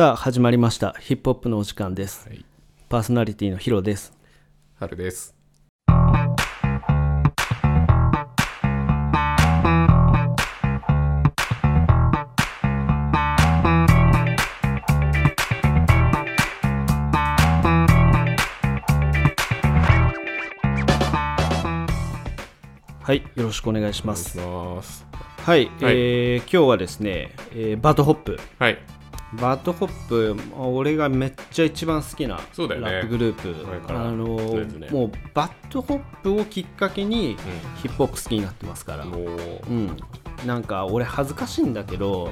さあ始まりました。ヒップホップのお時間です、はい。パーソナリティのヒロです。春です。はいよろしくお願いします。いします。はい、えー今日はですね、えー BAD HOP。はい。 BAD HOP あ俺がめっちゃ一番好きなラップグループ、あのもう BAD HOP をきっかけにヒップホップ好きになってますから、もう、うん、なんか俺恥ずかしいんだけど、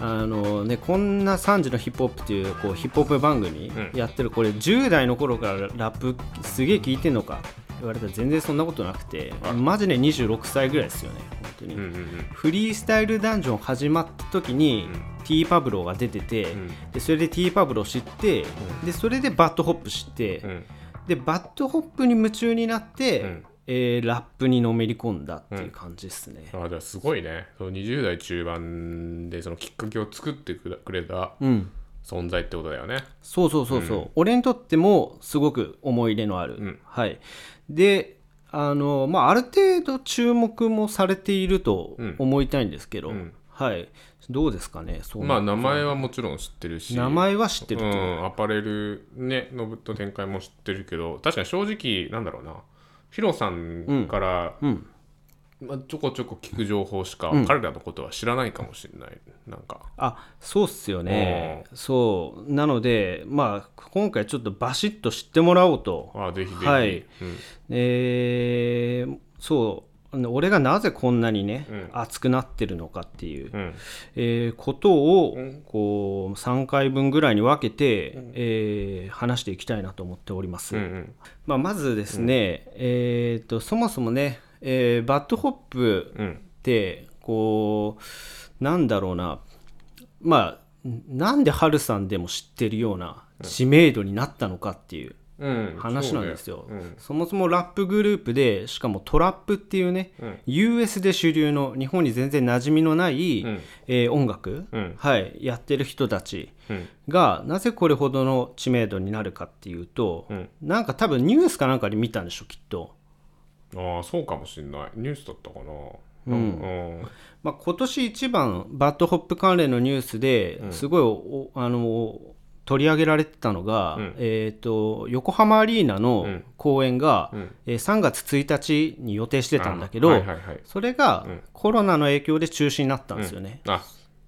あのね、こんな3時のヒップホップっていうこうヒップホップ番組うん。やってるこれ10代の頃からラップすげえ聞いてんのか言われたら全然そんなことなくてあマジで26歳ぐらいですよね本当に、うんうんうん。フリースタイルダンジョン始まった時に、T パブロが出てて、ん。でそれで T-Pablow 知って、でそれで BAD HOP 知って、うん。で BAD HOP に夢中になって、うん。えーラップにのめり込んだっていう感じですね、あじゃあすごいね。その20代中盤でそのきっかけを作ってくれくれたうん存在ってことだよね。そうそうそうそう、俺にとってもすごく思い入れのある、ん。はい。であのまあある程度注目もされていると思いたいんですけど、ん。はい。どうですかね？そうまあ名前はもちろん知ってるし。名前は知ってると、うん、アパレルねのぶっと展開も知ってるけど確かに正直なんだろうな。ヒロさんから、うんまあ、ちょこちょこ聞く情報しか、彼らのことは知らないかもしれない。なんか。あそうっすよね、そう。なのでまあ今回ちょっとバシッと知ってもらおうと。あぜひぜひ、はい。うん。えーそう。俺がなぜこんなにね、うん。熱くなってるのかっていう、うん。えーことをこう3回分ぐらいに分けて、えー話していきたいなと思っております。うんうん。まあ、まずですね、えーとそもそもね、えーバッドホップうん。ってこうなんだろうな。まあなんでハルさんでも知ってるような知名度になったのかっていううん。話なんですよ、そうねそもそもラップグループでしかもトラップっていうね、うん。US で主流の日本に全然馴染みのない、うん。えー音楽、うん。はい、やってる人たちうん。がなぜこれほどの知名度になるかっていうと、うん。なんか多分ニュースかなんかで見たんでしょきっと、ああそうかもしんない。ニュースだったかな。うん。まあ、今年一番 BAD HOP 関連のニュースですごいおあの取り上げられてたのが、ん。えー、と横浜アリーナのん。公演が、ん。えー3月1日に予定してたんだけど、はいはいはい。それがコロナの影響で中止になったんですよね。あ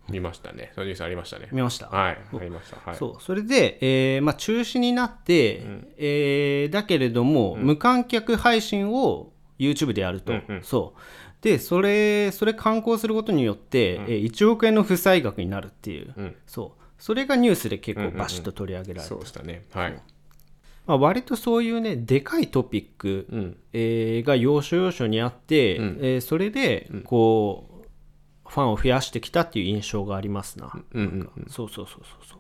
見ましたね。そのニュースありましたね。見ました、はいありました。はい。そう。それで、えーまあ、中止になって、えーだけれども、無観客配信を YouTube でやると、そう。でそれそれ観光することによって、えー1億円の負債額になるっていう、ん。そう。それがニュースで結構バシッと取り上げられて、そうでしたね。はい。まあ、割とそういうねでかいトピック、うん。えーが要所要所にあって、えーそれでこう、ファンを増やしてきたっていう印象がありますな。うんうんそうそうそうそうそう。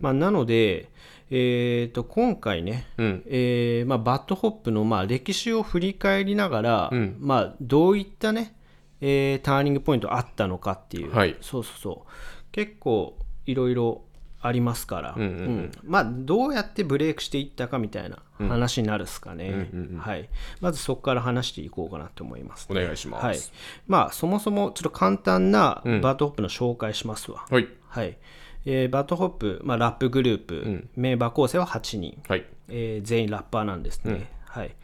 まあ、なので、えー、と今回ね、うん。えーまあ、 BAD HOP のまあ歴史を振り返りながら、うん。まあ、どういったね、えーターニングポイントあったのかっていう、はい。そうそうそう。結構いろいろありますから、うんうんうん。まあ、どうやってブレイクしていったかみたいな話になるっすかね、はい、まずそこから話していこうかなと思います、お願いします。はい。まあ、そもそもちょっと簡単な BAD HOP の紹介しますわ、はい。はい。えーバッドホップ、まあ、ラップグループ、メンバー構成は8人、はい。えー全員ラッパーなんですね。はい、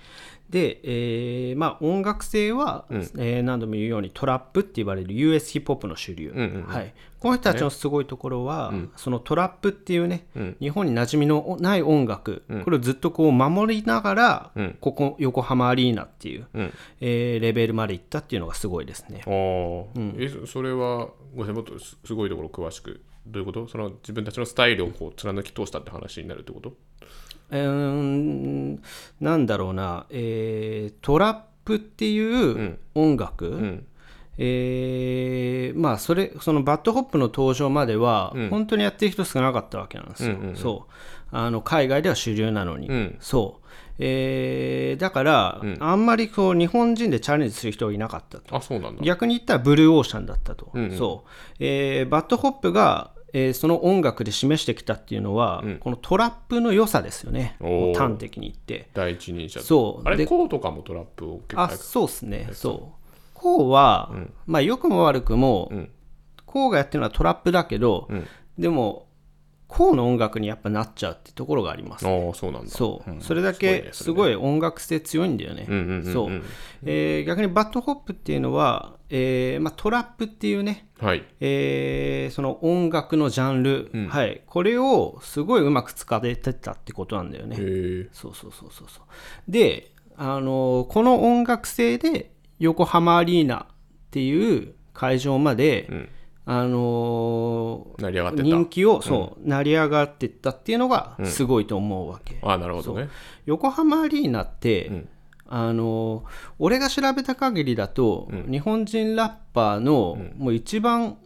で、えーまあ、音楽性は、えー何度も言うようにトラップって言われる US ヒップホップの主流、はい、この人たちのすごいところは、そのトラップっていうね、日本に馴染みのない音楽、これをずっとこう守りながら、ここ横浜アリーナっていう、えーレベルまで行ったっていうのがすごいですね。あー。えそそれはごめんなさいもっとすすごいところ詳しくどういうこと？その自分たちのスタイルをこう貫き通したって話になるってこと？うーんなんだろうな、えートラップっていう音楽、ん。えーまあそれその BAD HOPの登場までは、本当にやってる人少なかったわけなんですよ、そう。あの海外では主流なのに、ん。そう、えーだから、あんまりこう日本人でチャレンジする人はいなかったと。あそうなんだ。逆に言ったらブルーオーシャンだったと、そう、えーバッドホップが、えーその音楽で示してきたっていうのは、このトラップの良さですよね。端的に言って。第一人者。そう。であれコーとかもトラップを結構あそうですね。そう。こうは、まあ良くも悪くも、ん。こうがやってるのはトラップだけど、でもこうの音楽にやっぱなっちゃうってところがあります。ああそうなんだ。そう、ん。それだけすごい音楽性強いんだよね。うんうんうんうんそう、えー逆にバッドホップっていうのは、えーまあ、トラップっていうね、はい。えーその音楽のジャンル、はい、これをすごいうまく使えてたってことなんだよね。そうそうそうそうそう。で、あのこの音楽性で横浜アリーナっていう会場まで、あの成り上がってた。人気をそう、成り上がってったっていうのがすごいと思うわけ。ああなるほどね。横浜アリーナって、あの俺が調べた限りだと、日本人ラッパーの、もう一番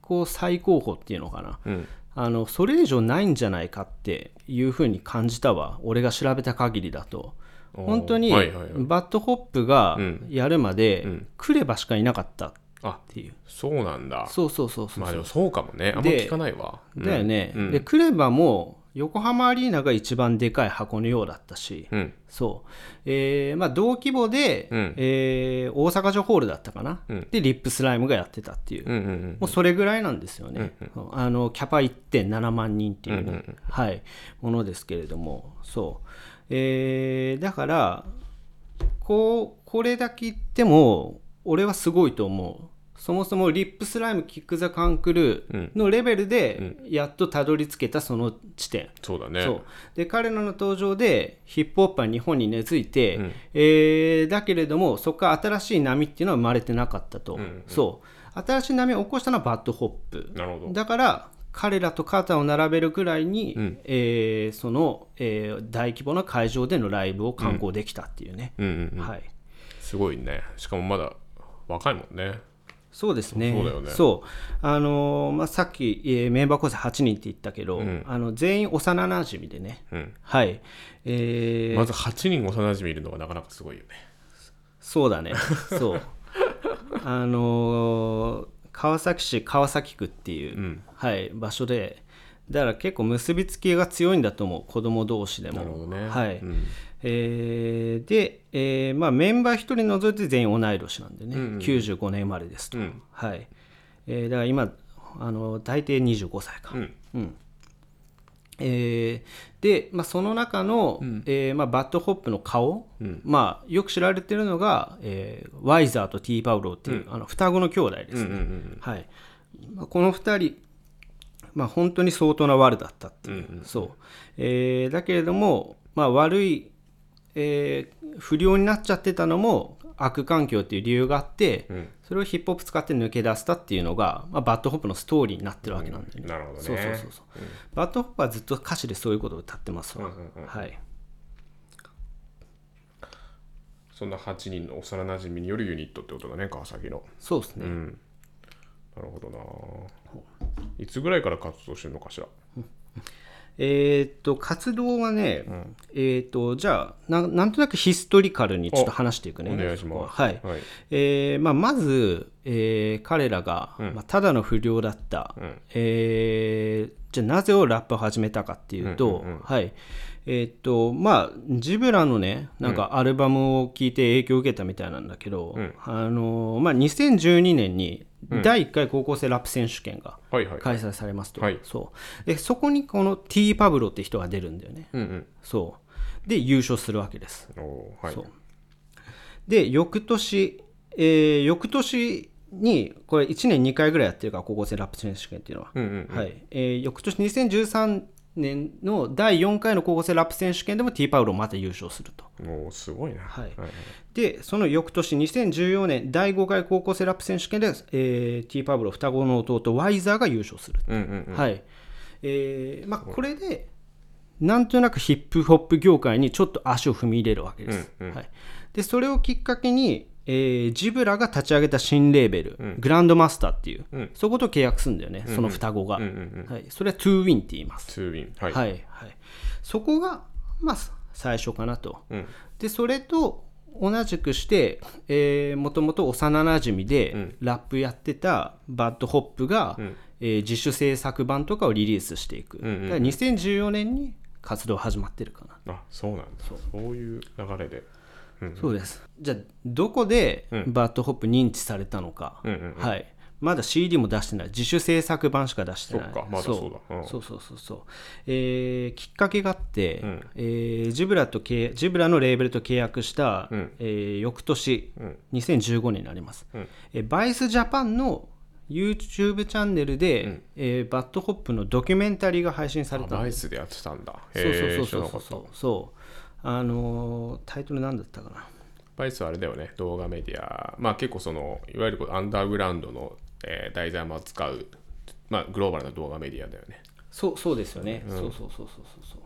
こう最高峰っていうのかな、うん。あのそれ以上ないんじゃないかっていうふうに感じたわ。俺が調べた限りだと。本当に BAD HOP がん。やるまで、 KREVAしかいなかったっあていう。そうなんだ。そうそうそうそう、まあでもそうかもね。あんま聞かないわ。だよね、で KREVAも横浜アリーナが一番でかい箱のようだったし、うん。そう、えーまあ、同規模で、うん。えー大阪城ホールだったかな、でリップスライムがやってたっていう、うんうんうんもうそれぐらいなんですよね、あのキャパ1.7万人っていうね、はい、ものですけれども。そう、えーだからこうこれだけ言っても俺はすごいと思うそもそもリップスライムキック・ザ・カンクルーのレベルでやっとたどり着けたその地点、そうだね。で彼らの登場でヒップホップは日本に根付いて、えーだけれどもそこから新しい波っていうのは生まれてなかったと、そう。新しい波を起こしたのは BAD HOP。なるほど。だから彼らと肩を並べるぐらいに、えーその、えー大規模な会場でのライブを敢行できたっていうね、うんうんうん。はい。すごいね。しかもまだ若いもんねそうですね。そうだよね。そう。あのーまあ、さっき、えーメンバー構成8人って言ったけど、あの全員幼なじみでね、うん。はい、えーまず8人幼馴染いるのがなかなかすごいよね。そうだね、そう。あのー川崎市川崎区っていう、はい、場所で、だから結構結びつきが強いんだと思う、子供同士でも。なるほどね。はい。うんえーで、えーまあ、メンバー1人除いて全員同い年なんでね、95年生まれですと。はい。えーだから今、あの大抵25歳か。うん。えーで、まあ、その中の、えーまあ、バッドホップの顔、まあ、よく知られてるのが、えー YZERRと T-Pablow っていう、あの双子の兄弟ですね。はい。まあ、この2人、まあ、本当に相当な悪だったっていう、そう。えーだけれども、まあ、悪い、えー不良になっちゃってたのも悪環境っていう理由があって、それをヒップホップ使って抜け出したっていうのが、まあ、 BAD HOPのストーリーになってるわけなんだよ。ね。なるほどね。そうそうそうそう、BAD HOPはずっと歌詞でそういうことを歌ってますわ、はい。そんな8人の幼馴染によるユニットってことだね川崎の。そうですね、うん。なるほどな。いつぐらいから活動してるのかしら？えーっと活動はね、えーっとじゃあななんとなくヒストリカルにちょっと話していくねお願いします。はい。はい。えーまあ、まず、えー彼らが、まあ、ただの不良だった、えーじゃあなぜをラップを始めたかっていうと、はい。えーっとまあジブラのねなんかアルバムを聴いて影響を受けたみたいなんだけど、あのまあ、2012年に第1回高校生ラップ選手権がはいはい。開催されますと、はい。そう。でそこにこの T・ パブロって人が出るんだよね、うんうん。そう。で優勝するわけです。はい。そう。で翌年、えー翌年にこれ1年2回ぐらいやってるから高校生ラップ選手権っていうのは、うんうんはい。えー翌年2013年の第4回の高校生ラップ選手権でも T・ パウロまた優勝すると。おーすごいな。はい。はい。でその翌年2014年第5回高校生ラップ選手権で、えー、T・ パブロ双子の弟ワイザーが優勝するうんうんはい。えーまあ、これでなんとなくヒップホップ業界にちょっと足を踏み入れるわけです、はい、でそれをきっかけに、えー Zeebraが立ち上げた新レーベル、 GRAND MASTER っていう、そこと契約するんだよね、その双子が、はい、それは2WINって言います。ツーウィン。はい。はいはい、そこが、まあ、最初かなと、でそれと同じくして、えー、もともと幼なじみでラップやってたバッドホップが、ええー自主制作版とかをリリースしていく、だから2014年に活動始まってるかな、あそうなんだ。そういう流れでそうです。じゃあどこで BAD HOP 認知されたのか、うんうんはい。まだ CD も出してない。自主制作版しか出してない。そっか。まだそうだ。う。ん。そうそうそうそう。えーきっかけがあって、えー Zeebraと契 Zeebraのレーベルと契約した、えー翌年、2015年になります、えー VICE Japanの YouTube チャンネルで、えーバッドホップのドキュメンタリーが配信されあた。 VICEでやってたんだ。そうそうそうそうそう。そうあのータイトル何だったかな？バイスはあれだよね。動画メディア。まあ結構そのいわゆるアンダーグラウンドの、えー題材も扱うまあグローバルな動画メディアだよね。そうそうですよね、そうそうそうそうそうそう。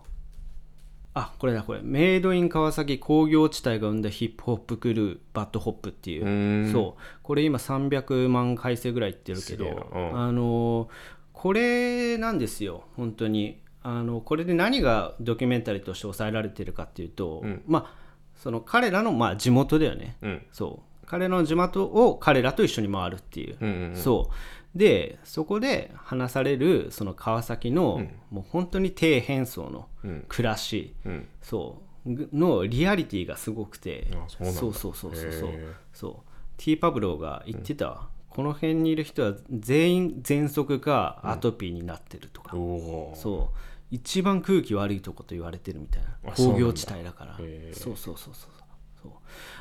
あこれだこれ。メイドイン川崎工業地帯が生んだヒップホップクルーバッドホップっていう。そう。これ今300万回生ぐらいいってるけど、うん。あのこれなんですよ。本当にあのこれで何がドキュメンタリーとして抑えられてるかっていうと、まあその彼らのまあ地元だよね、うん。そう。彼らの地元を彼らと一緒に回るっていう、うんうんそう。でそこで話されるその川崎の、もう本当に低変層の暮らし、うん。そう。ぐのリアリティがすごくて。あそうなんだ。そうそうそうそうそう。そう。ティーパブローが言ってたわ、この辺にいる人は全員喘息かアトピーになってるとか、おおー。そう一番空気悪いとこと言われてるみたいな。工業地帯だから。そうそうそうそうそう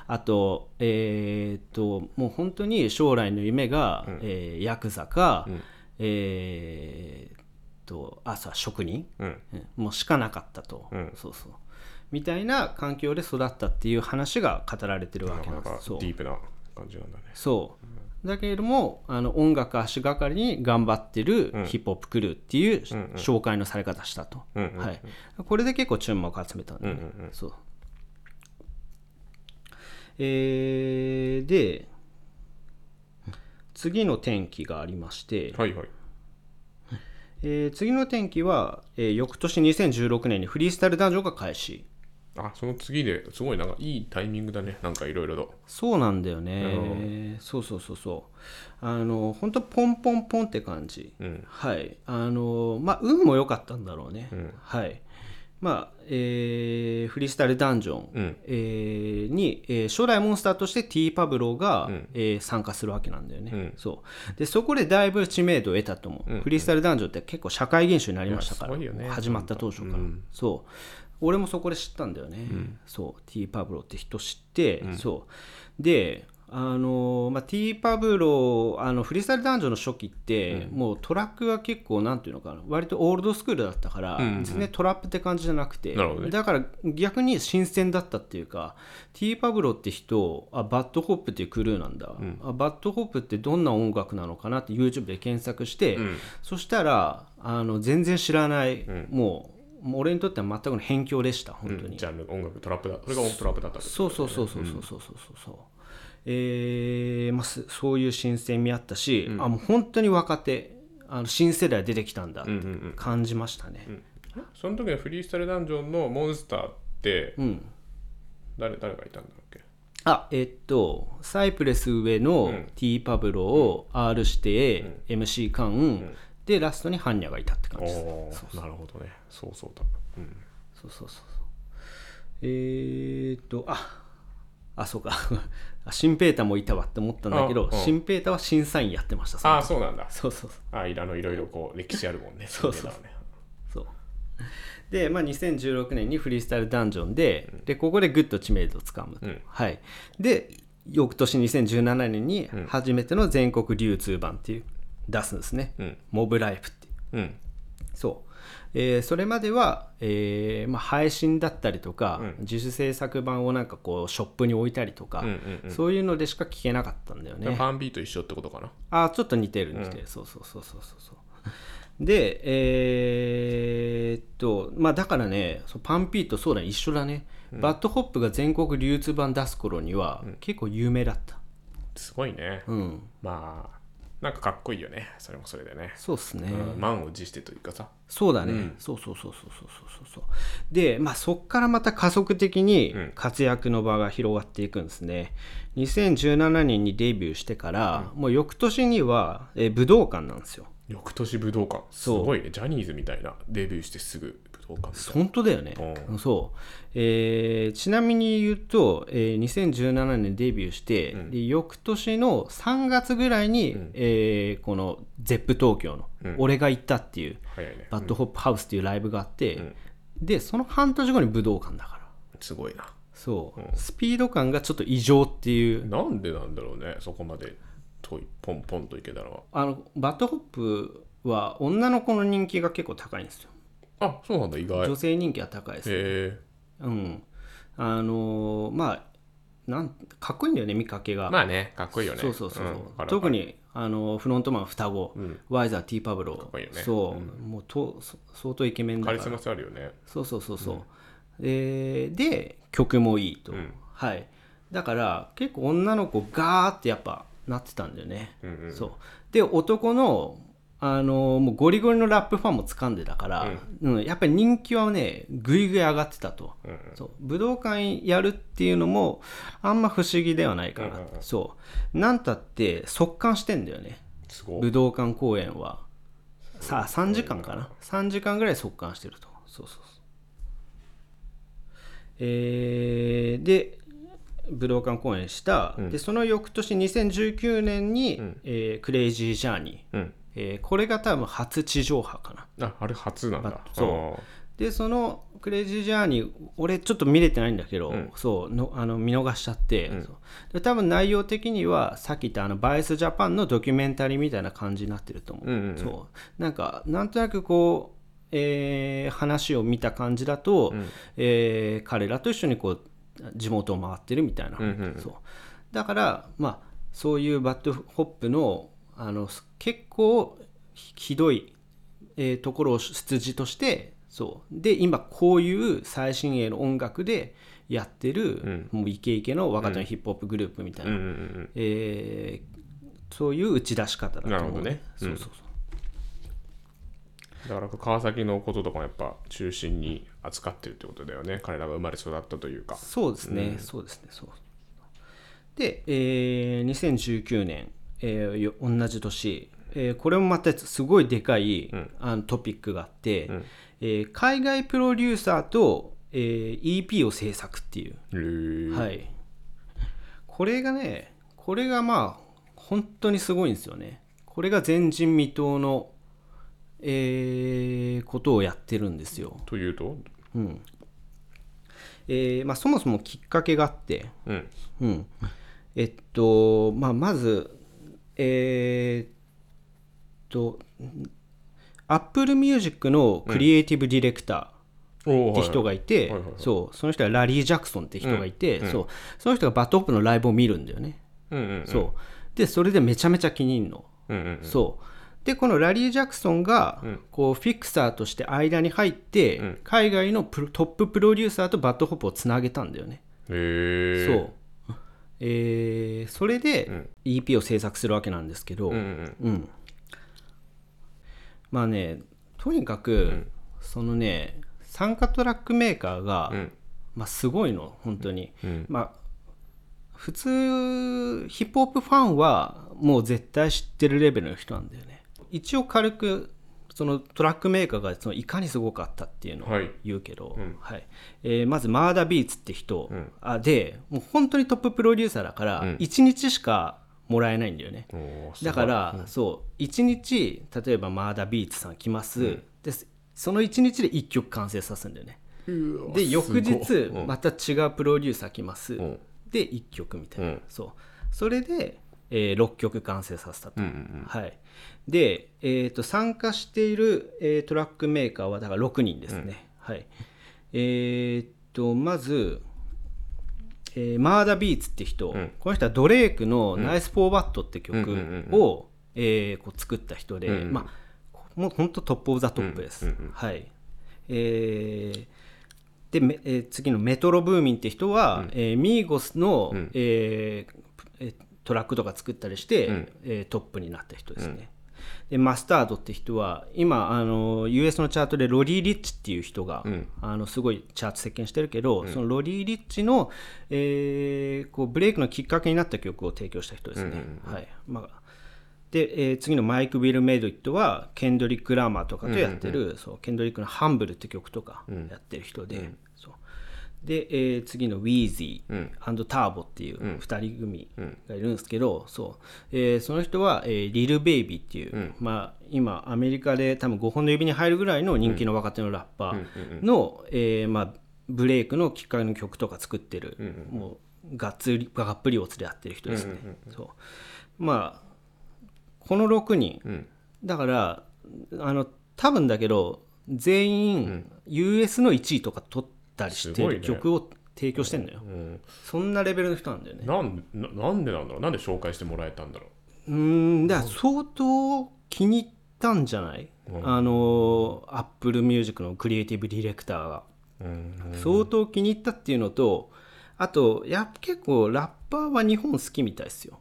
あとえーっともう本当に将来の夢が、えーヤクザか、えーっとあそう職人、うん。うん。もうしかなかったと、ん。そうそう。みたいな環境で育ったっていう話が語られてるわけなんかなですディープな感じなんだね。そう。だけれどもあの音楽足がかりに頑張ってるヒップホップクルーっていう紹介のされ方したと、はい、これで結構注目を集めたんだよね、そう。えーで次の転機がありまして、はいはい。えー次の転機は、えー翌年2016年にフリースタイルダンジョンが開始あその次ですごいなんかいいタイミングだね。なんかいろいろと。そうなんだよね、そうそうそうそう。あの本当ポンポンポンって感じ、はい。あのまあ運も良かったんだろうね、はい。まあえーフリースタイルダンジョン、えーに、えー初代モンスターとして T パブロが、えー参加するわけなんだよね、そう。でそこでだいぶ知名度を得たと。思う、フリースタイルダンジョンって結構社会現象になりましたから。ね。始まった当初から、そう俺もそこで知ったんだよね、そう T パブロって人知って、そう。であのまあ、T パブロあのフリースタイルダンジョンの初期って、もうトラックが結構なんていうのかな。割とオールドスクールだったから、全然トラップって感じじゃなくて。ね。だから逆に新鮮だったっていうか T パブロって人あ BAD HOPっていうクルーなんだ、あ BAD HOPってどんな音楽なのかなって YouTube で検索して、そしたらあの全然知らない、もう俺にとっては全くの辺境でした本当に、ジャンル音楽トラップだ。それがトラップだったそうそうそうそうそうそうそうそうそう。えーまあ、すそういう新鮮味あったし、あもう本当に若手あの新世代出てきたんだって感じましたね、その時のフリースタイルダンジョンのモンスターってん。誰,、誰がいたんだっけ？あえっとサイプレス上の T パブロを R して MC カン、でラストにハンニャがいたって感じですなるほどね。そうそうだ、うん、そうそうそうそう。えー、っとああそうか。あシンペーターもいたわって思ったんだけどあうんシンペーターは審査員やってましたああそうなんだ。そうそうそう。あいらのいろいろこう歴史あるもんね。そうそうだねそうで、まあ、2016年にフリースタイルダンジョンで,、でここでグッと知名度をつかむ、はい、で翌年2017年に初めての全国流通版っていう出すんですね、モブライフっていう。うん。そう、えーそれまでは、えーまあ、配信だったりとか、自主制作版をなんかこうショップに置いたりとか、そういうのでしか聞けなかったんだよね。ファンビート一緒ってことかな？あちょっと似てる似てる、そうそうそうそうそうそう。でえーっとまあだからね PUNPEEとそうだね。一緒だね、バッドホップが全国流通版出す頃には、結構有名だった。すごいね、うん。まあなんかかっこいいよね。それもそれでね、そうっすね、うん。満を持してというかさ。そうだね、そうそうそうそうそうそうそうでまあそっからまた加速的に活躍の場が広がっていくんですね、2017年にデビューしてから、もう翌年には、えー武道館なんですよ。翌年武道館。すごいね。ジャニーズみたいな。デビューしてすぐ武道館みたいな本当だよね、うん。そう、えーちなみに言うと、えー2017年デビューして、うん。で翌年の3月ぐらいに、うん。えーこの ZEP 東京のうん「俺が行った」っていう、ね。 BAD HOP HOUSE っていうライブがあって、うん。でその半年後に武道館だから。すごいな。そう、うん。スピード感がちょっと異常っていう。なんでなんだろうねそこまで遠いポンポンといけたのは。あの BAD HOPは女の子の人気が結構高いんですよあそうなんだ意外。へ女性人気が高いです、え。うん。あのーまあなんかっこいいんだよね見かけが、まあねかっこいいよね。そうそうそう、んわかるわかる。特にあのフロントマン双子、うん。ワイザー T パブロっこいいよね。そう、もうとそ相当イケメンだから。カリスマ性あるよね。そうそうそうそう、えーで曲もいいと、ん。はい。だから結構女の子ガーってやっぱなってたんだよね、うんうん。そう。で男のあのもうゴリゴリのラップファンも掴んでたから、うん。やっぱり人気はねぐいぐい上がってたと、うん。うんそう。武道館やるっていうのもあんま不思議ではないかな、うんうんうん。そう。なんたって速乾してんだよね。武道館公演は。さあ3時間かな。3時間ぐらい速乾してると。そうそうそう。えーで武道館公演した、でその翌年2019年に、えークレイジージャーニー、うんえーこれが多分初地上波かな。ああれ初なんだ。そう。でそのクレイジージャーニー俺ちょっと見れてないんだけど、そうのあの見逃しちゃって、そう。で多分内容的にはさっき言ったあのバイスジャパンのドキュメンタリーみたいな感じになってると思う,、うんうんうん。そう。なんかなんとなくこう、えー話を見た感じだと、えー彼らと一緒にこう地元を回ってるみたいな、うんうん。そう。だからまあそういう BAD HOP のあの結構ひひどい、えーところを出自としてそう。で今こういう最新鋭の音楽でやってる、もうイケイケの若手のヒップホップグループみたいな、うんうんうんえーそういう打ち出し方だと思う、なるほどね。そうそうそう。だから川崎のこととかもやっぱ中心に扱ってるってことだよね。彼らが生まれ育ったというか。そうですね、そうですね。そう。で、えー2019年、えーよ同じ年、えーこれもまたすごいでかい、あのトピックがあって、えー海外プロデューサーと、えー EP を制作っていう、はい。これがねこれがまあ本当にすごいんですよね。これが前人未到の、えーことをやってるんですよ。というと？えーまあ、そもそもきっかけがあって、うん。うん、えっと、まあ、まず、えーっと、Apple Music のクリエイティブディレクタおーって人がいて、そうその人はラリー・ジャクソンって人がいて、そう。その人が BAD HOP のライブを見るんだよね。うんうんそう。でそれでめちゃめちゃ気に入るの。うんうんそう。でこのラリー・ジャクソンがこうフィクサーとして間に入って、海外のプロトッププロデューサーと BAD HOP をつなげたんだよね。へえそう、えーそれで EP を制作するわけなんですけど、うんうん。うんまあねとにかく、そのね参加トラックメーカーが、ん。まあ、すごいの本当に、うん。まあ普通ヒップホップファンはもう絶対知ってるレベルの人なんだよね。一応軽くそのトラックメーカーがそのいかにすごかったっていうのをはい。言うけど、はい。えーまずマーダビーツって人、ん。あでもう本当にトッププロデューサーだから1日しかもらえないんだよね、だから、そう1日例えばマーダビーツさん来ます、でその1日で1曲完成させるんだよね。で翌日また違うプロデューサー来ます、ん。で1曲みたいな、うん。そう。それで、えー6曲完成させたと、うんうんはい。で、えー、と参加している、えートラックメーカーはだから6人ですね、はい。えー、とまず、えーマーダビーツって人、この人はドレークの「ナイス・フォーバット」って曲を作った人で、まあもう本当トップ・オブ・ザ・トップです、はい。えーで、めえー次のメトロブーミンって人は、えーミーゴスの、えーえートラックとか作ったりして、えートップになった人ですね。でマスタードって人は今あの US のチャートでロリー・リッチっていう人が、あのすごいチャート席巻してるけど、そのロリー・リッチの、えーこうブレイクのきっかけになった曲を提供した人ですね。はい。まあ、で、えー次のマイク・ウィル・メイドイットはケンドリック・ラーマーとかとやってる、そうケンドリックの「ハンブル」って曲とかやってる人で、そうで、えー次のウィーズー、アンドターボっていう2人組がいるんですけど、そう。えーその人は、えーリル・ベイビーっていう、まあ、今アメリカで多分5本の指に入るぐらいの人気の若手のラッパーの、えーまあ、ブレイクのきっかけの曲とか作ってる、もうがっつりがっぷり四つでやってる人ですね。そう。まあこの6人、だからあの多分だけど全員 US の1位とか取ったりしてる曲を提供してんのよ、うんそんなレベルの人なんだよね。なんななんでなんだろう？なんで紹介してもらえたんだろう？ーんだから相当気に入ったんじゃない、あの Apple Music のクリエイティブディレクターが。う、うん。相当気に入ったっていうのとあとやっぱ結構ラッパーは日本好きみたいですよ。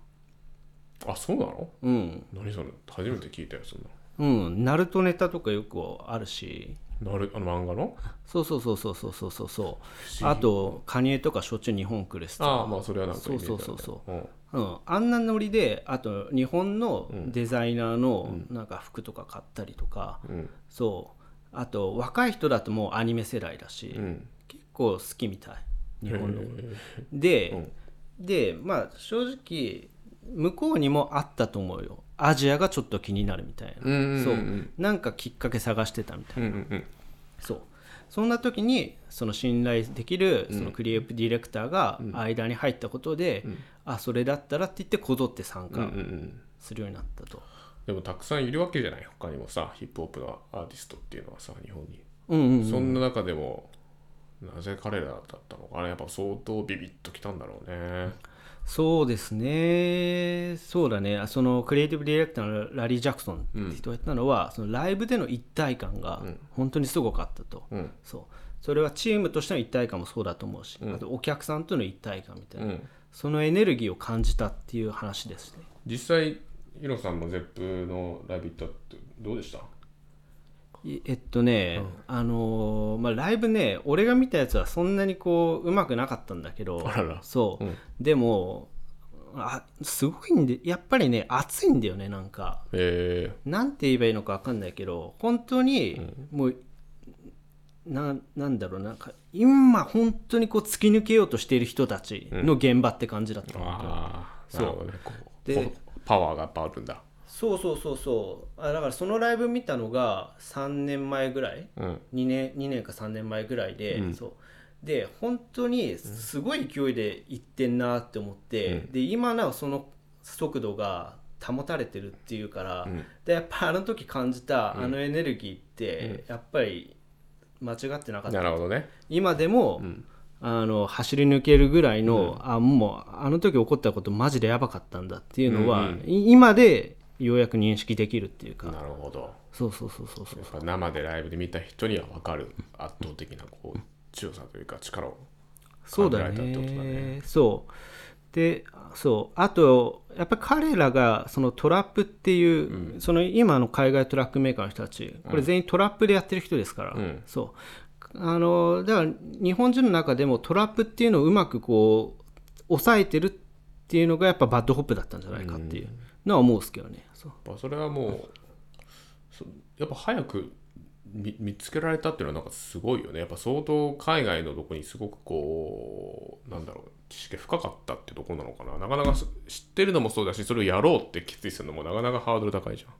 あそうなの？うん。何それ？初めて聞いたよそんなうん。ナルトネタとかよくあるしなるあの漫画の？そうそうそうそうそうそうそうそう。あとカニエとかしょっちゅう日本来るしさ。ああまあそれはなんかそうそうそうそう。う、うん、うん、あんなノリであと日本のデザイナーのなんか服とか買ったりとか、うん。そう。あと若い人だともうアニメ世代だし、うん。結構好きみたい。日本の。で、でまあ正直向こうにもあったと思うよアジアがちょっと気になるみたいな、うんうんうんうん。そう。なんかきっかけ探してたみたいな。うんうんうん。そう。そんな時にその信頼できるそのクリエイティブディレクターが間に入ったことで、あそれだったらって言ってこぞって参加うんうんうん。するようになったと。でもたくさんいるわけじゃない他にもさヒップホップのアーティストっていうのはさ日本に、うんうんうん。そんな中でもなぜ彼らだったのかなやっぱ相当ビビッときたんだろうねそうですね。そうだね。そのクリエイティブディレクターのラリー・ジャクソンって人が言ったのは、そのライブでの一体感が本当にすごかったと、うん。そう。それはチームとしての一体感もそうだと思うし、あとお客さんとの一体感みたいな、うん。そのエネルギーを感じたっていう話ですね。実際ヒロさんのゼップのライブ行ったってどうでした？いえっとね、あのーまあ、ライブね俺が見たやつはそんなにこううまくなかったんだけどそう、うん。でもあすごいんでやっぱりね熱いんだよねなんか。え。なんて言えばいいのか分かんないけど本当にもう、ななんだろうなんか今本当にこう突き抜けようとしている人たちの現場って感じだった、ー、本当にああそう。ね。こうでパワーがやっぱあるんだそうそうそうそう。あだからそのライブ見たのが3年前ぐらい。うん。2年 ,2 年か3年前ぐらいで、そう。で本当にすごい勢いでいってんなって思って、で今なおその速度が保たれてるっていうから、でやっぱあの時感じたあのエネルギーって、やっぱり間違ってなかった。なるほどね。今でも、あの走り抜けるぐらいの、あもうあの時起こったことマジでやばかったんだっていうのは、い今でようやく認識できるっていうか、なるほど。そうそうそうそうそう。やっぱ生でライブで見た人には分かる圧倒的なこう強さというか力をそうだ感じられたってことだね。そう。でそう。あとやっぱり彼らがそのトラップっていう、その今の海外トラックメーカーの人たちこれ全員トラップでやってる人ですから、ん。そう。あのだから日本人の中でもトラップっていうのをうまくこう抑えてるっていうのがやっぱ BAD HOP だったんじゃないかっていうのは思うんですけどねそう。やっぱそれはもうやっぱ早く見見つけられたっていうのはなんかすごいよね。やっぱ相当海外のとこにすごくこうなんだろう知識深かったってとこなのかな。なかなか知ってるのもそうだしそれをやろうって決意するのもなかなかハードル高いじゃん。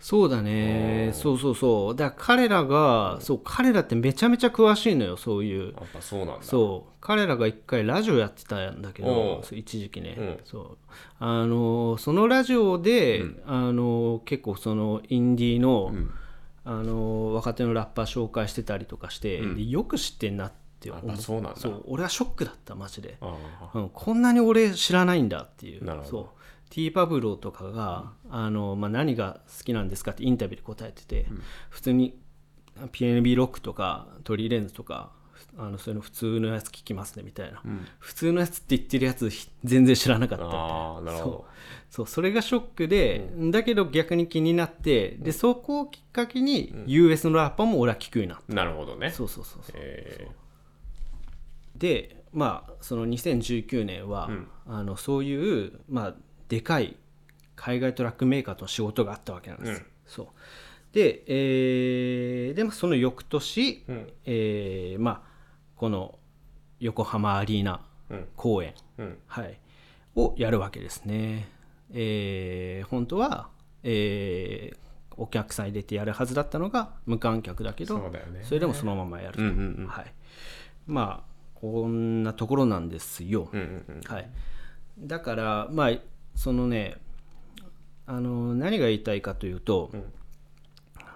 そうだね。そうそうそう。だから彼らがそう彼らってめちゃめちゃ詳しいのよそういう。やっぱそうなんだ。そう。彼らが一回ラジオやってたんだけどそう一時期ね、うん。そう。あのそのラジオで、あの結構そのインディーの,、あの若手のラッパー紹介してたりとかして、でよく知ってんなって思やっぱそうなんだ。そう。俺はショックだったマジで、あうん、こんなに俺知らないんだっていう。なるほど。そうティーパブローとかが、あのまあ、何が好きなんですかってインタビューで答えてて、普通に PNB ロックとかトリーレンズとかあのそういうの普通のやつ聞きますねみたいな、普通のやつって言ってるやつひ全然知らなかったみたいな。そう。それがショックで、だけど逆に気になってでそこをきっかけに US のラッパーも俺は聞くようになった、なるほどね。そうそうそうそう。えでまあその2019年は、あのそういう、まあ、でかい海外トラックメーカーと仕事があったわけなんです、うん、そう。で,、えー、でもその翌年、うん、えー、まあ、この横浜アリーナ公演、はい、をやるわけですね。えー、本当は、えー、お客さん入れてやるはずだったのが無観客だけどそ、ね,、れでもそのままやると、うんうんうん、はい、まあこんなところなんですよ、うんうんうん、はい、だからまあそのねあの何が言いたいかというと、うん、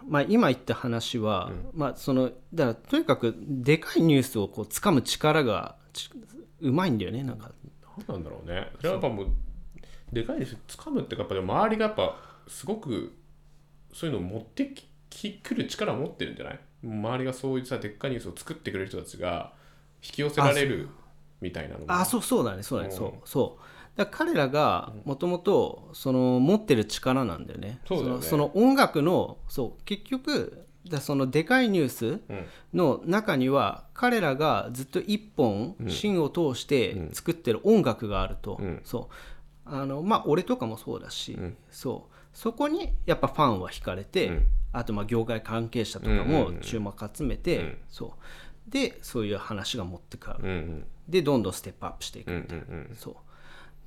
まあ、今言った話は、うん、まあ、そのだからとにかくでかいニュースをこう掴む力がうまいんだよねなんか。何なんだろうね。それはやっぱもうでかいニュース掴むっていうかやっぱ周りがやっぱすごくそういうのを持ってきくる力を持ってるんじゃない？周りがそういうさでっかいニュースを作ってくれる人たちが引き寄せられるみたいなのあそうそうだねそうだね、うん、そうそうだ彼らがもともと持ってる力なんだよね。そのその音楽のそう結局だそのでかいニュースの中には彼らがずっと一本芯を通して作ってる音楽があると、うん、そう。あのまあ俺とかもそうだし、うん、そう。そこにやっぱファンは惹かれて、うん、あとまあ業界関係者とかも注目集めて、そう。でそういう話が持ってくる、でどんどんステップアップしていくみたいな、そう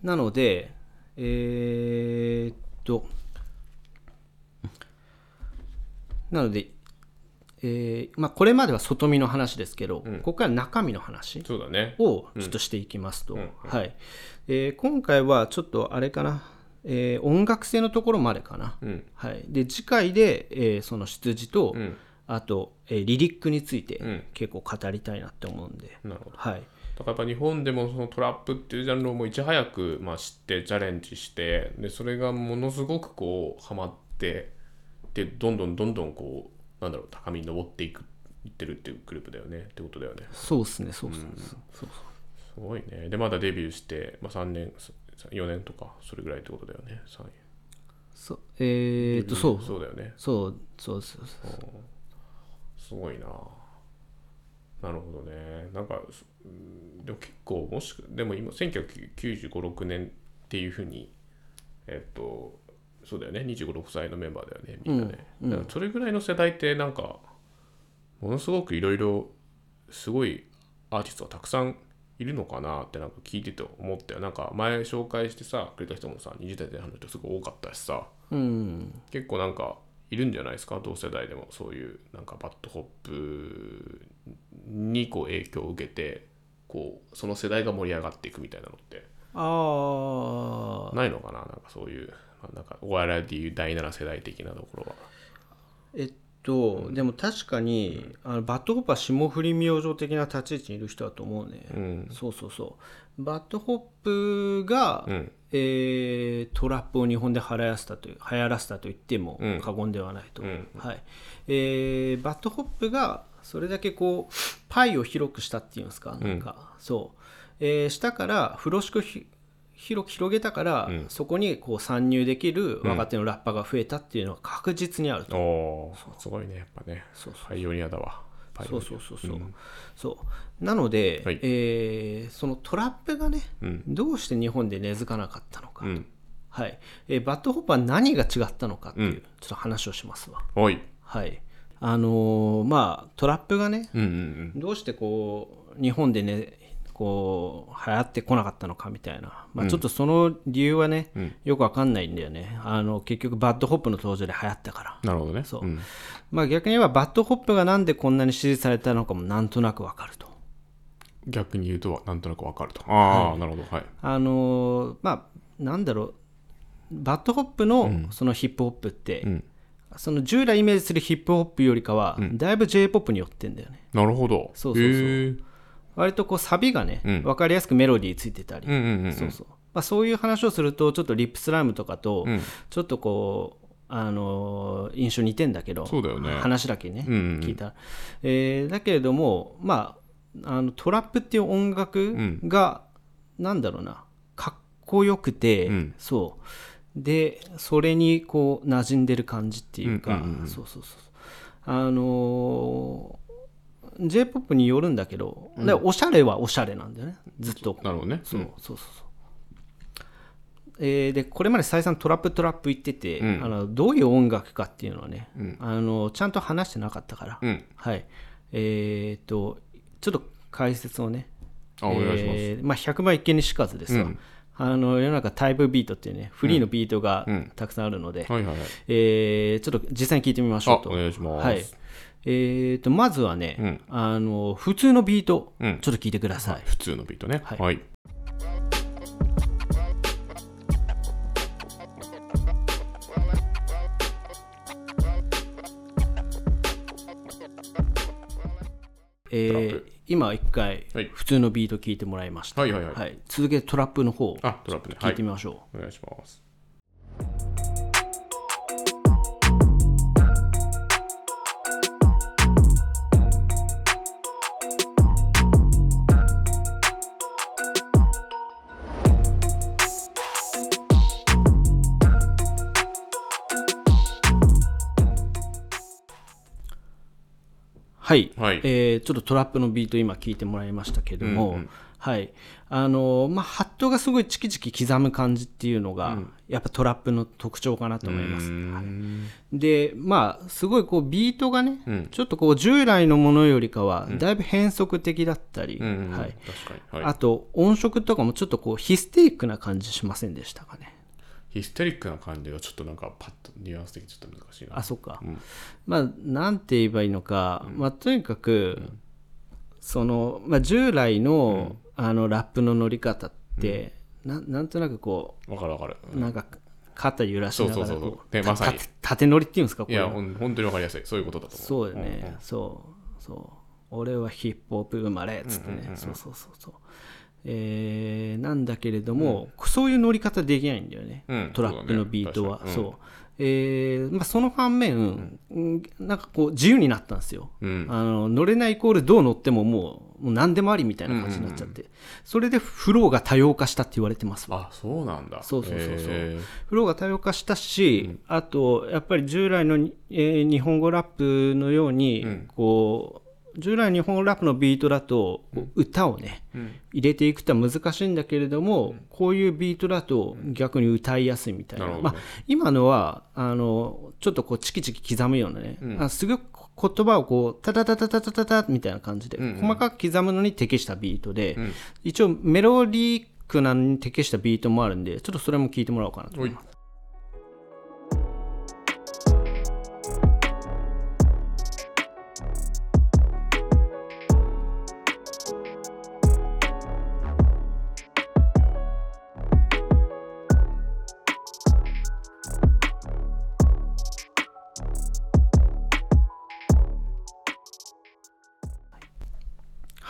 なので、えー、っと、なので、えーまあ、これまでは外見の話ですけど、うん、ここから中身の話をちょっとしていきますと、はい。えー、今回はちょっとあれかな、えー、音楽性のところまでかな、うん、はい、で次回で、えー、その出自と、うん、あと、えー、リリックについて結構語りたいなって思うんで、なるほど。はいだからやっぱ日本でもそのトラップっていうジャンルをもういち早くまあ知ってチャレンジしてでそれがものすごくこうハマってでどんどんどんどんこうなんだろう高みに登っていくいってるっていうグループだよねってことだよね。そうっすねそうっすね、うん、そうそうすごいね。でまだデビューして、まあ、3年4年とかそれぐらいってことだよね3そうえー、っとそう。そうだよね。そうそうそうそうすごいな。なるほどね。なんかでも結構もしでも今1995、6年っていうふうにえっとそうだよね25、6歳のメンバーだよねみんなね、うん、だからそれぐらいの世代ってなんかものすごくいろいろすごいアーティストがたくさんいるのかなってなんか聞いてて思ったよ。なんか前紹介してさくれた人もさ20代前半の人すごい多かったしさ、うん、結構なんかいるんじゃないですか？同世代でもそういうなんか BAD HOP にこう影響を受けてこうその世代が盛り上がっていくみたいなのって。あないのかな？なんかそういう、まあ、なんかお笑いでいう第7世代的なところは。えっと、うん、でも確かに、うん、あの BAD HOP は霜降り明星的な立ち位置にいる人だと思うね、うん、そうそうそう。 BAD HOP が、うん、えー、トラップを日本で流行らせたという流行らせたと言っても過言ではないと、はい。えー、 BAD HOP がそれだけこうパイを広くしたっていうんですかなんか、うん、そう、えー、下から風呂敷を広く広げたから、うん、そこにこう参入できる若手のラッパーが増えたっていうのは確実にあると、うん、おすごいねやっぱね。そうパイオニアだわ。そうそうそうそう、うん、そう。なので、はい、えー、そのトラップがね、うん、どうして日本で根付かなかったのか、うん、はい。えー、 BAD HOP は何が違ったのかっていう、ちょっと話をしますわ。はいあのー、まあトラップがね、うんうんうん、どうしてこう日本でねこう流行ってこなかったのかみたいな、まあ、ちょっとその理由はね、うん、よくわかんないんだよね。あの結局 BAD HOP の登場で流行ったから。なるほどね。そう、うん、まあ、逆に言えばバッドホップがなんでこんなに支持されたのかもなんとなくわかると。逆に言うとなんとなくわかると。ああ、はい、なるほど。はい。あのー、まあなんだろう。BAD HOP のそのヒップホップって、うんその従来イメージするヒップホップよりかは、だいぶ J−POP に寄ってんだよね。なるほど。そうそうそう。割とこうサビがね、うん、分かりやすくメロディーついてたり、そうそう。まあ、そういう話をすると、ちょっと RIP SLYME とかと、ちょっとこう、あの印象似てんだけど、そうだよね、話だけね、うんうん、聞いた。えー、だけれども、まあ、あのトラップっていう音楽が、うん、なんだろうな、かっこよくて、うん、そう。でそれにこう馴染んでる感じっていうか、うんうんうん、そうそうそうあのー、j p o p によるんだけど、うん、おしゃれはおしゃれなんだよね。ずっと。なるほどね、そうそうそうえーでこれまで再三トラップトラップ言ってて、あのどういう音楽かっていうのはね、あのちゃんと話してなかったから、うん。はい。えー、とちょっと解説をねあお願いします。えーまあ、100万一見にしかずですわ、あの世の中タイプビートっていうねフリーのビートがたくさんあるので、はいはい。はいえーちょっと実際に聞いてみましょうと。あお願いします。はい。えー、とまずはね、あの普通のビート、ちょっと聞いてください、普通のビートね。はい。はい。えー今一回はい。普通のビート聞いてもらいました、はいはいはい。続けてトラップの方あトラップね。聞いてみましょう、お願いしますはい、はい。えーちょっとトラップのビート今聞いてもらいましたけども、はい。あのーまあ、ハットがすごいチキチキ刻む感じっていうのが、やっぱトラップの特徴かなと思います。はい。でまあすごいこうビートがね、ちょっとこう従来のものよりかはだいぶ変則的だったり、うんうんはい、はい。あと音色とかもちょっとこうヒステリックな感じしませんでしたかね。ヒステリックな感じがちょっとなんかパッとニュアンス的にちょっと難しいな。あそっか、まあなんて言えばいいのか、まあとにかく、その、まあ、従来の,、あのラップの乗り方って、ななんとなくこわかるわかる。うなんか肩揺らしながらこそうそうそうそう。ねまさにた縦乗りっていうんですかこれ。いやほん本当にわかりやすい。そういうことだと思う。そうよね、そう。そう。俺はヒップホップ生まれっつってね、そうそうそうそうえーなんだけれども、そういう乗り方できないんだよね、うん。トラップのビートは。そうだね。そう,、えーまあ、その反面、うん。なんかこう自由になったんですよ、うん。あの乗れないイコールどう乗ってももうもう何でもありみたいな感じになっちゃって、それでフローが多様化したって言われてますわ。あそうなんだ。そうそうそうそう。へフローが多様化したし、あとやっぱり従来の、えー日本語ラップのように、こう従来の日本語ラップのビートだと、歌をね、入れていくとは難しいんだけれども、こういうビートだと逆に歌いやすいみたいな、まあ、今のはあのちょっとこうチキチキ刻むようなね、あすごく言葉をこうタタタタタタタタみたいな感じで、細かく刻むのに適したビートで、一応メロディックなのに適したビートもあるんでちょっとそれも聞いてもらおうかなと思います。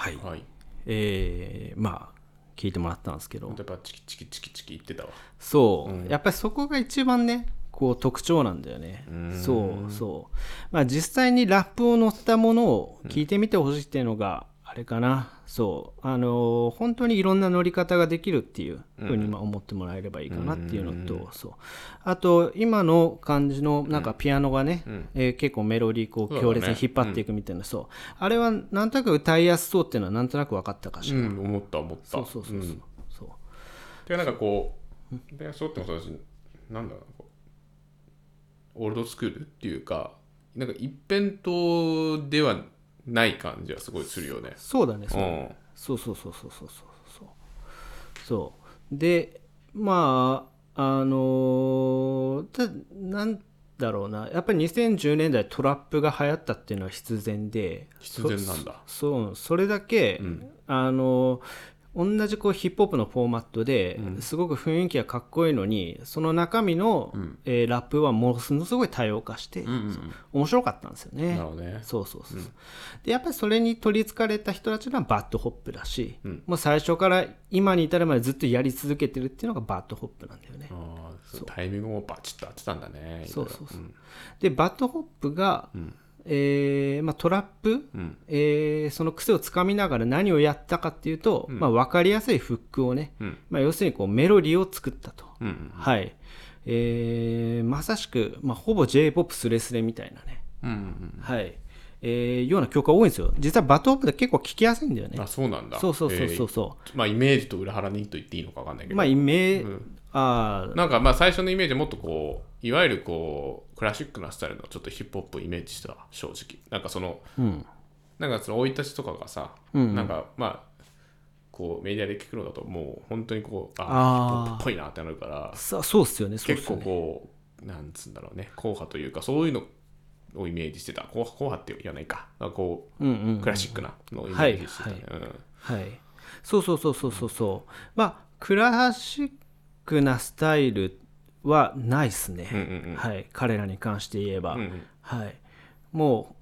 はい、はい。えーまあ聞いてもらったんですけど。やっぱチキチキチキチキ言ってたわ。そう、やっぱりそこが一番ねこう特徴なんだよね。そうそう。まあ実際にラップを乗ったものを聞いてみてほしいっていうのがあれかな、そう。あのー本当にいろんな乗り方ができるっていうふうにまあ思ってもらえればいいかなっていうのと、そう。あと今の感じのなんかピアノがね、えー結構メロディーこう強烈に引っ張っていくみたいなそう,、あれはなんとなく歌いやすそうっていうのはなんとなく分かったかしら、うん思った思った。そうそうそうそう、ん。そう。てかなんかこうでそうってもそうだしなんだろうオールドスクールっていうかなんか一辺倒ではない感じはすごいするよね。そうだねそう,、ん、そうそうそうそうそうそう。そう。でまああのー、なんだろうな。やっぱり2010年代トラップが流行ったっていうのは必然で。必然なんだ。そうそれだけ、うん、あのー同じこうヒップホップのフォーマットですごく雰囲気がかっこいいのにその中身の、えーラップはものすごい多様化して、面白かったんですよね。なるほどね。そうそうそうでやっぱりそれに取りつかれた人たちが BAD HOP だし、もう最初から今に至るまでずっとやり続けてるっていうのが BAD HOP なんだよね。タイミングもバチッと合ってたんだねそうそうそう。で BAD HOP が、えーまあ、トラップ、えーその癖をつかみながら何をやったかっていうと、まあ、分かりやすいフックをね、まあ、要するにこうメロディーを作ったと。うんうんはい。えーまさしく、まあ、ほぼ J−POP スレスレみたいなね、うんうんはい。えーような曲が多いんですよ。実は BAD HOP で結構聞きやすいんだよね。うん。あそうなんだ。そうそうそうそうう。そまあイメージと裏腹にと言っていいのか分かんないけう。ど。まあ、イメあなんかまあ最初のイメージもっとこういわゆるこうクラシックなスタイルのちょっとヒップホップをイメージしてた正直。なんかその、うん。なんかその生い立ちとかがさ、うん。なんかまあこうメディアで聞くのだともう本当にこうああー。ヒップホップっぽいなってなるからさそうっすよねそうっ結構すよね。こうなんつうんだろうね硬派というかそういうのをイメージしてた。硬硬派って言わないか。こうんうんうんうクラシックなのをイメージしてたね、はい。そうそうそうそうそうそう。まあクラシックなスタイルはないっすね、うん、うんうん。うんはい。彼らに関して言えば、うんうん。はい。もう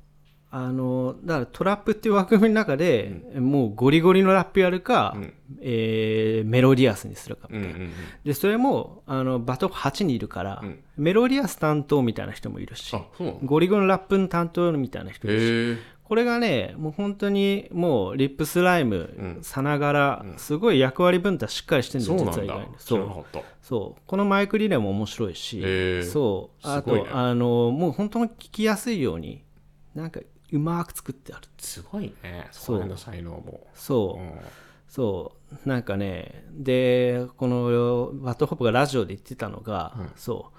あのだからトラップっていう枠組みの中で、もうゴリゴリのラップやるか、うん。えーメロディアスにするかみたいな、うんうんうん。でそれもあのバトル8人いるから、うん。メロディアス担当みたいな人もいるしゴリゴリのラップの担当みたいな人もいるしこれがねもう本当にもうリップスライムさながら、すごい役割分担しっかりしてるんだよそう実は意外に。知そう。このマイクリレーも面白いし、へー。そう。あすごいね。とあのもう本当に聞きやすいようになんかうまく作ってある。すごいね。その才能も。そう、うん。そう。なんかねでこのバッドホップがラジオで言ってたのが、そ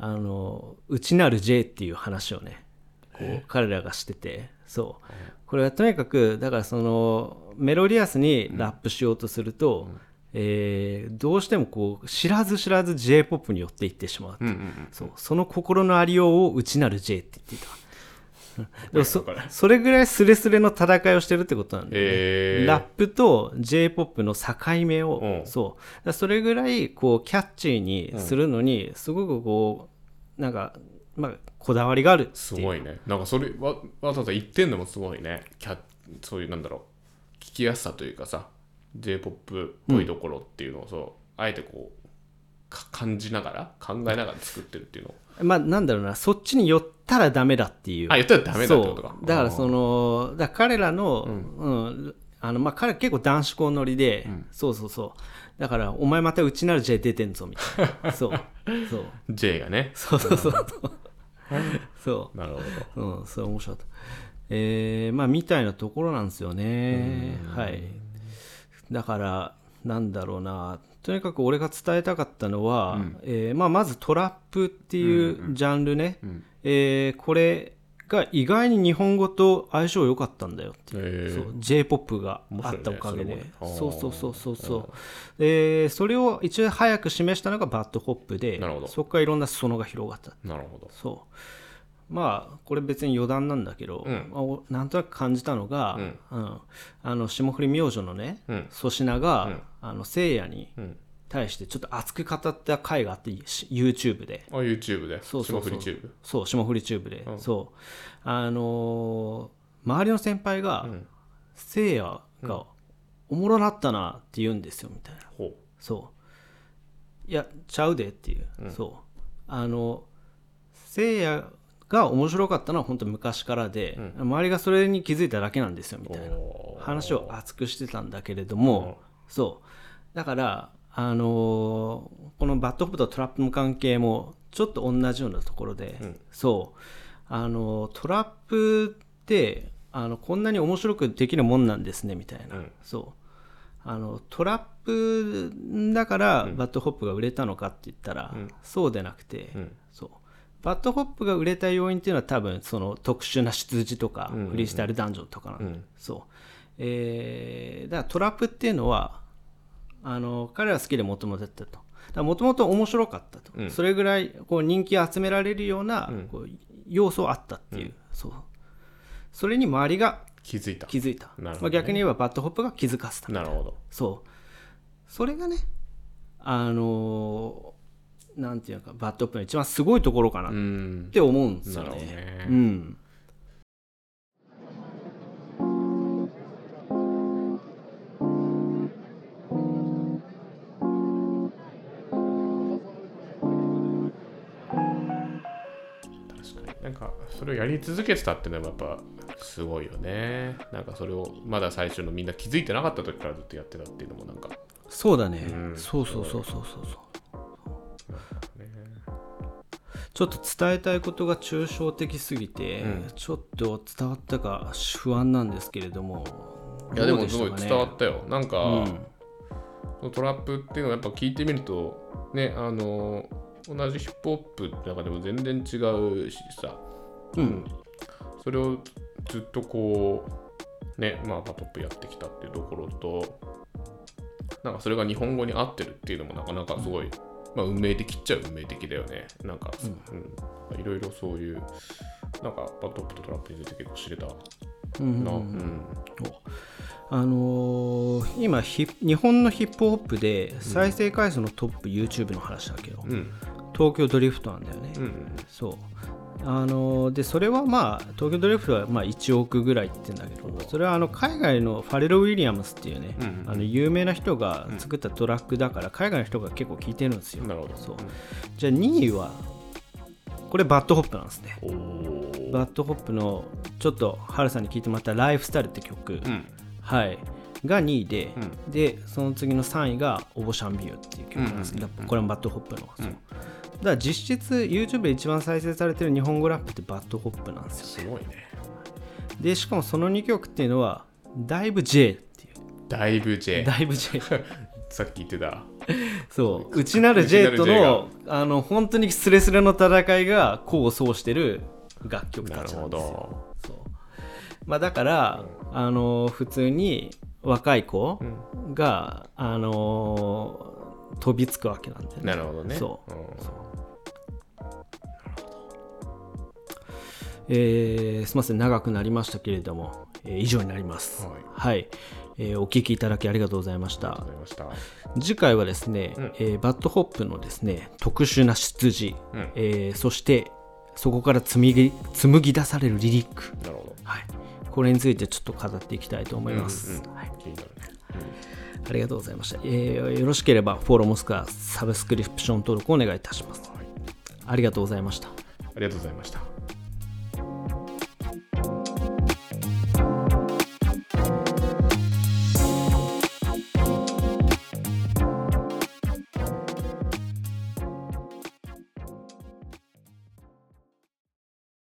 う。あの内なる J っていう話をねこう彼らがしててそう。これはとにかくだからそのメロディアスにラップしようとすると、えーどうしてもこう知らず知らず j p o p に寄っていってしまうっていう。うんうんうんそう。その心のありようを内なる J って言っていた。でもそそれぐらいスレスレの戦いをしてるってことなんで、ね。へー。ラップと j p o p の境目を、うん。そう。それぐらいこうキャッチーにするのにすごくこうなんか、まあ、こだわりがあるすごいね。なんかそれわわざわざ言ってんのもすごいね。キャそういうなんだろう。聞きやすさというかさ。J p o p っぽいところっていうのをそう、あえてこうか感じながら考えながら作ってるっていうの。をまあなんだろうな。そっちに寄ったらダメだっていう。あ言ったらダメだってことか。だからそのだから彼らの,、うん。あのまあ、彼結構男子校乗りで、そうそうそう。だからお前またうちなる J 出てんぞみたいな。そう。そう。J がね。そうそうそう。そう そうなるほうん、それ面白かった。えー、まあ、みたいなところなんですよね。はい。だから、なんだろうな。とにかく俺が伝えたかったのは、えーまあ、まずトラップっていうジャンルね、えーこれが意外に日本語と相性良かったんだよっていう。そう J−POP があったおかげで、ねそうそうそうそうそう。でそれを一応早く示したのがバッドホップでそこからいろんな裾野が広がったどなるほど。そう。まあこれ別に余談なんだけど、うなんとなく感じたのが、うん。あの霜降り明星のねうん。粗品が、あのせいやにうん対してちょっと熱く語った回があってし YouTube で。あ YouTube で？そうそうそう。霜降りチューブ？そう霜降りチューブで、そう。あのー周りの先輩が、せいやがおもろなったなって言うんですよみたいな。ほそう。いやちゃうでっていう、そう。あのせいやが面白かったのは本当昔からで、周りがそれに気づいただけなんですよみたいな話を熱くしてたんだけれども、そう。だからあのーこのバッドホップとトラップの関係もちょっと同じようなところで、そう。あのートラップってあのこんなに面白くできるもんなんですねみたいな、そう。あのトラップだからバッドホップが売れたのかって言ったら、そうでなくて、そう。バッドホップが売れた要因っていうのは多分その特殊な出自とか、フリースタイルダンジョンとかなんで、そう。えーだからトラップっていうのはあの彼ら好きでもともとだったと。もともと面白かったと、それぐらいこう人気を集められるような、こう要素あったっていう、そう。それに周りが気づいた。気づいた、ね。まあ、逆に言えばバッドホップが気づかせた。なるほど。そう。それがねあのーなんていうのかバッドホップの一番すごいところかなっうんて思うんですよなるほどねね。うんなんかそれをやり続けてたっていうのはやっぱすごいよね。なんかそれをまだ最初のみんな気づいてなかった時からずっとやってたっていうのもなんか。そうだね、うん。そうそうそうそうそう。そうねちょっと伝えたいことが抽象的すぎて、ちょっと伝わったか不安なんですけれどもいやでもすごい伝わったよ。なんか、うん。トラップっていうのはやっぱ聞いてみるとねあの同じヒップホップの中でも全然違うしさ、うん、それをずっとこうねまあパトップやってきたっていうところとなんかそれが日本語に合ってるっていうのもなかなかすごい、まあ、運命的っちゃ運命的だよね。なんか、うん、いろいろそういうなんかパトップとトラップについて結構知れた。な、うん、うん。あのー、今日本のヒップホップで再生回数のトップ YouTube の話だけど、うん、東京ドリフトなんだよね、うん、そう。あのー、でそれはまあ東京ドリフトはまあ1億ぐらいって言うんだけどそれはあの海外のファレル・ウィリアムスっていうね、うんあの有名な人が作ったトラックだから海外の人が結構聞いてるんですよ、そう。じゃあ2位はこれバッドホップなんですね。バッドホップのちょっとハルさんに聞いてもらった「ライフスタイル」って曲、うん。はい、が2位で、うん、でその次の3位が「オーシャンビュー」っていう曲なんです。けど、うん、これもバッドホップの、うん、だから実質 YouTube で一番再生されてる日本語ラップってバッドホップなんですよ、ね、すごいね。でしかもその2曲っていうのはだいぶ J っていう。だいぶ J だいぶ J さっき言ってた。そう。内なる J とのあの本当にスレスレの戦いが功を奏してる楽曲たちなんですよ。まあ、だから、うん、あの普通に若い子が、うん、あの飛びつくわけなんで、ね、なるほどね。そう,、うん、そう。えー、すみません長くなりましたけれども、えー、以上になります。はい、はい、えー、お聞きいただきありがとうございました。次回はですね、うん、えー、バッドホップのですね特殊な出自、うん、えー、そしてそこから紡ぎ紡ぎ出されるリリック。なるほど。はい。これについてちょっと語っていきたいと思います。ありがとうございました、えー。よろしければフォローもしくはサブスクリプション登録をお願いいたします。はい、ありがとうございました。ありがとうございました。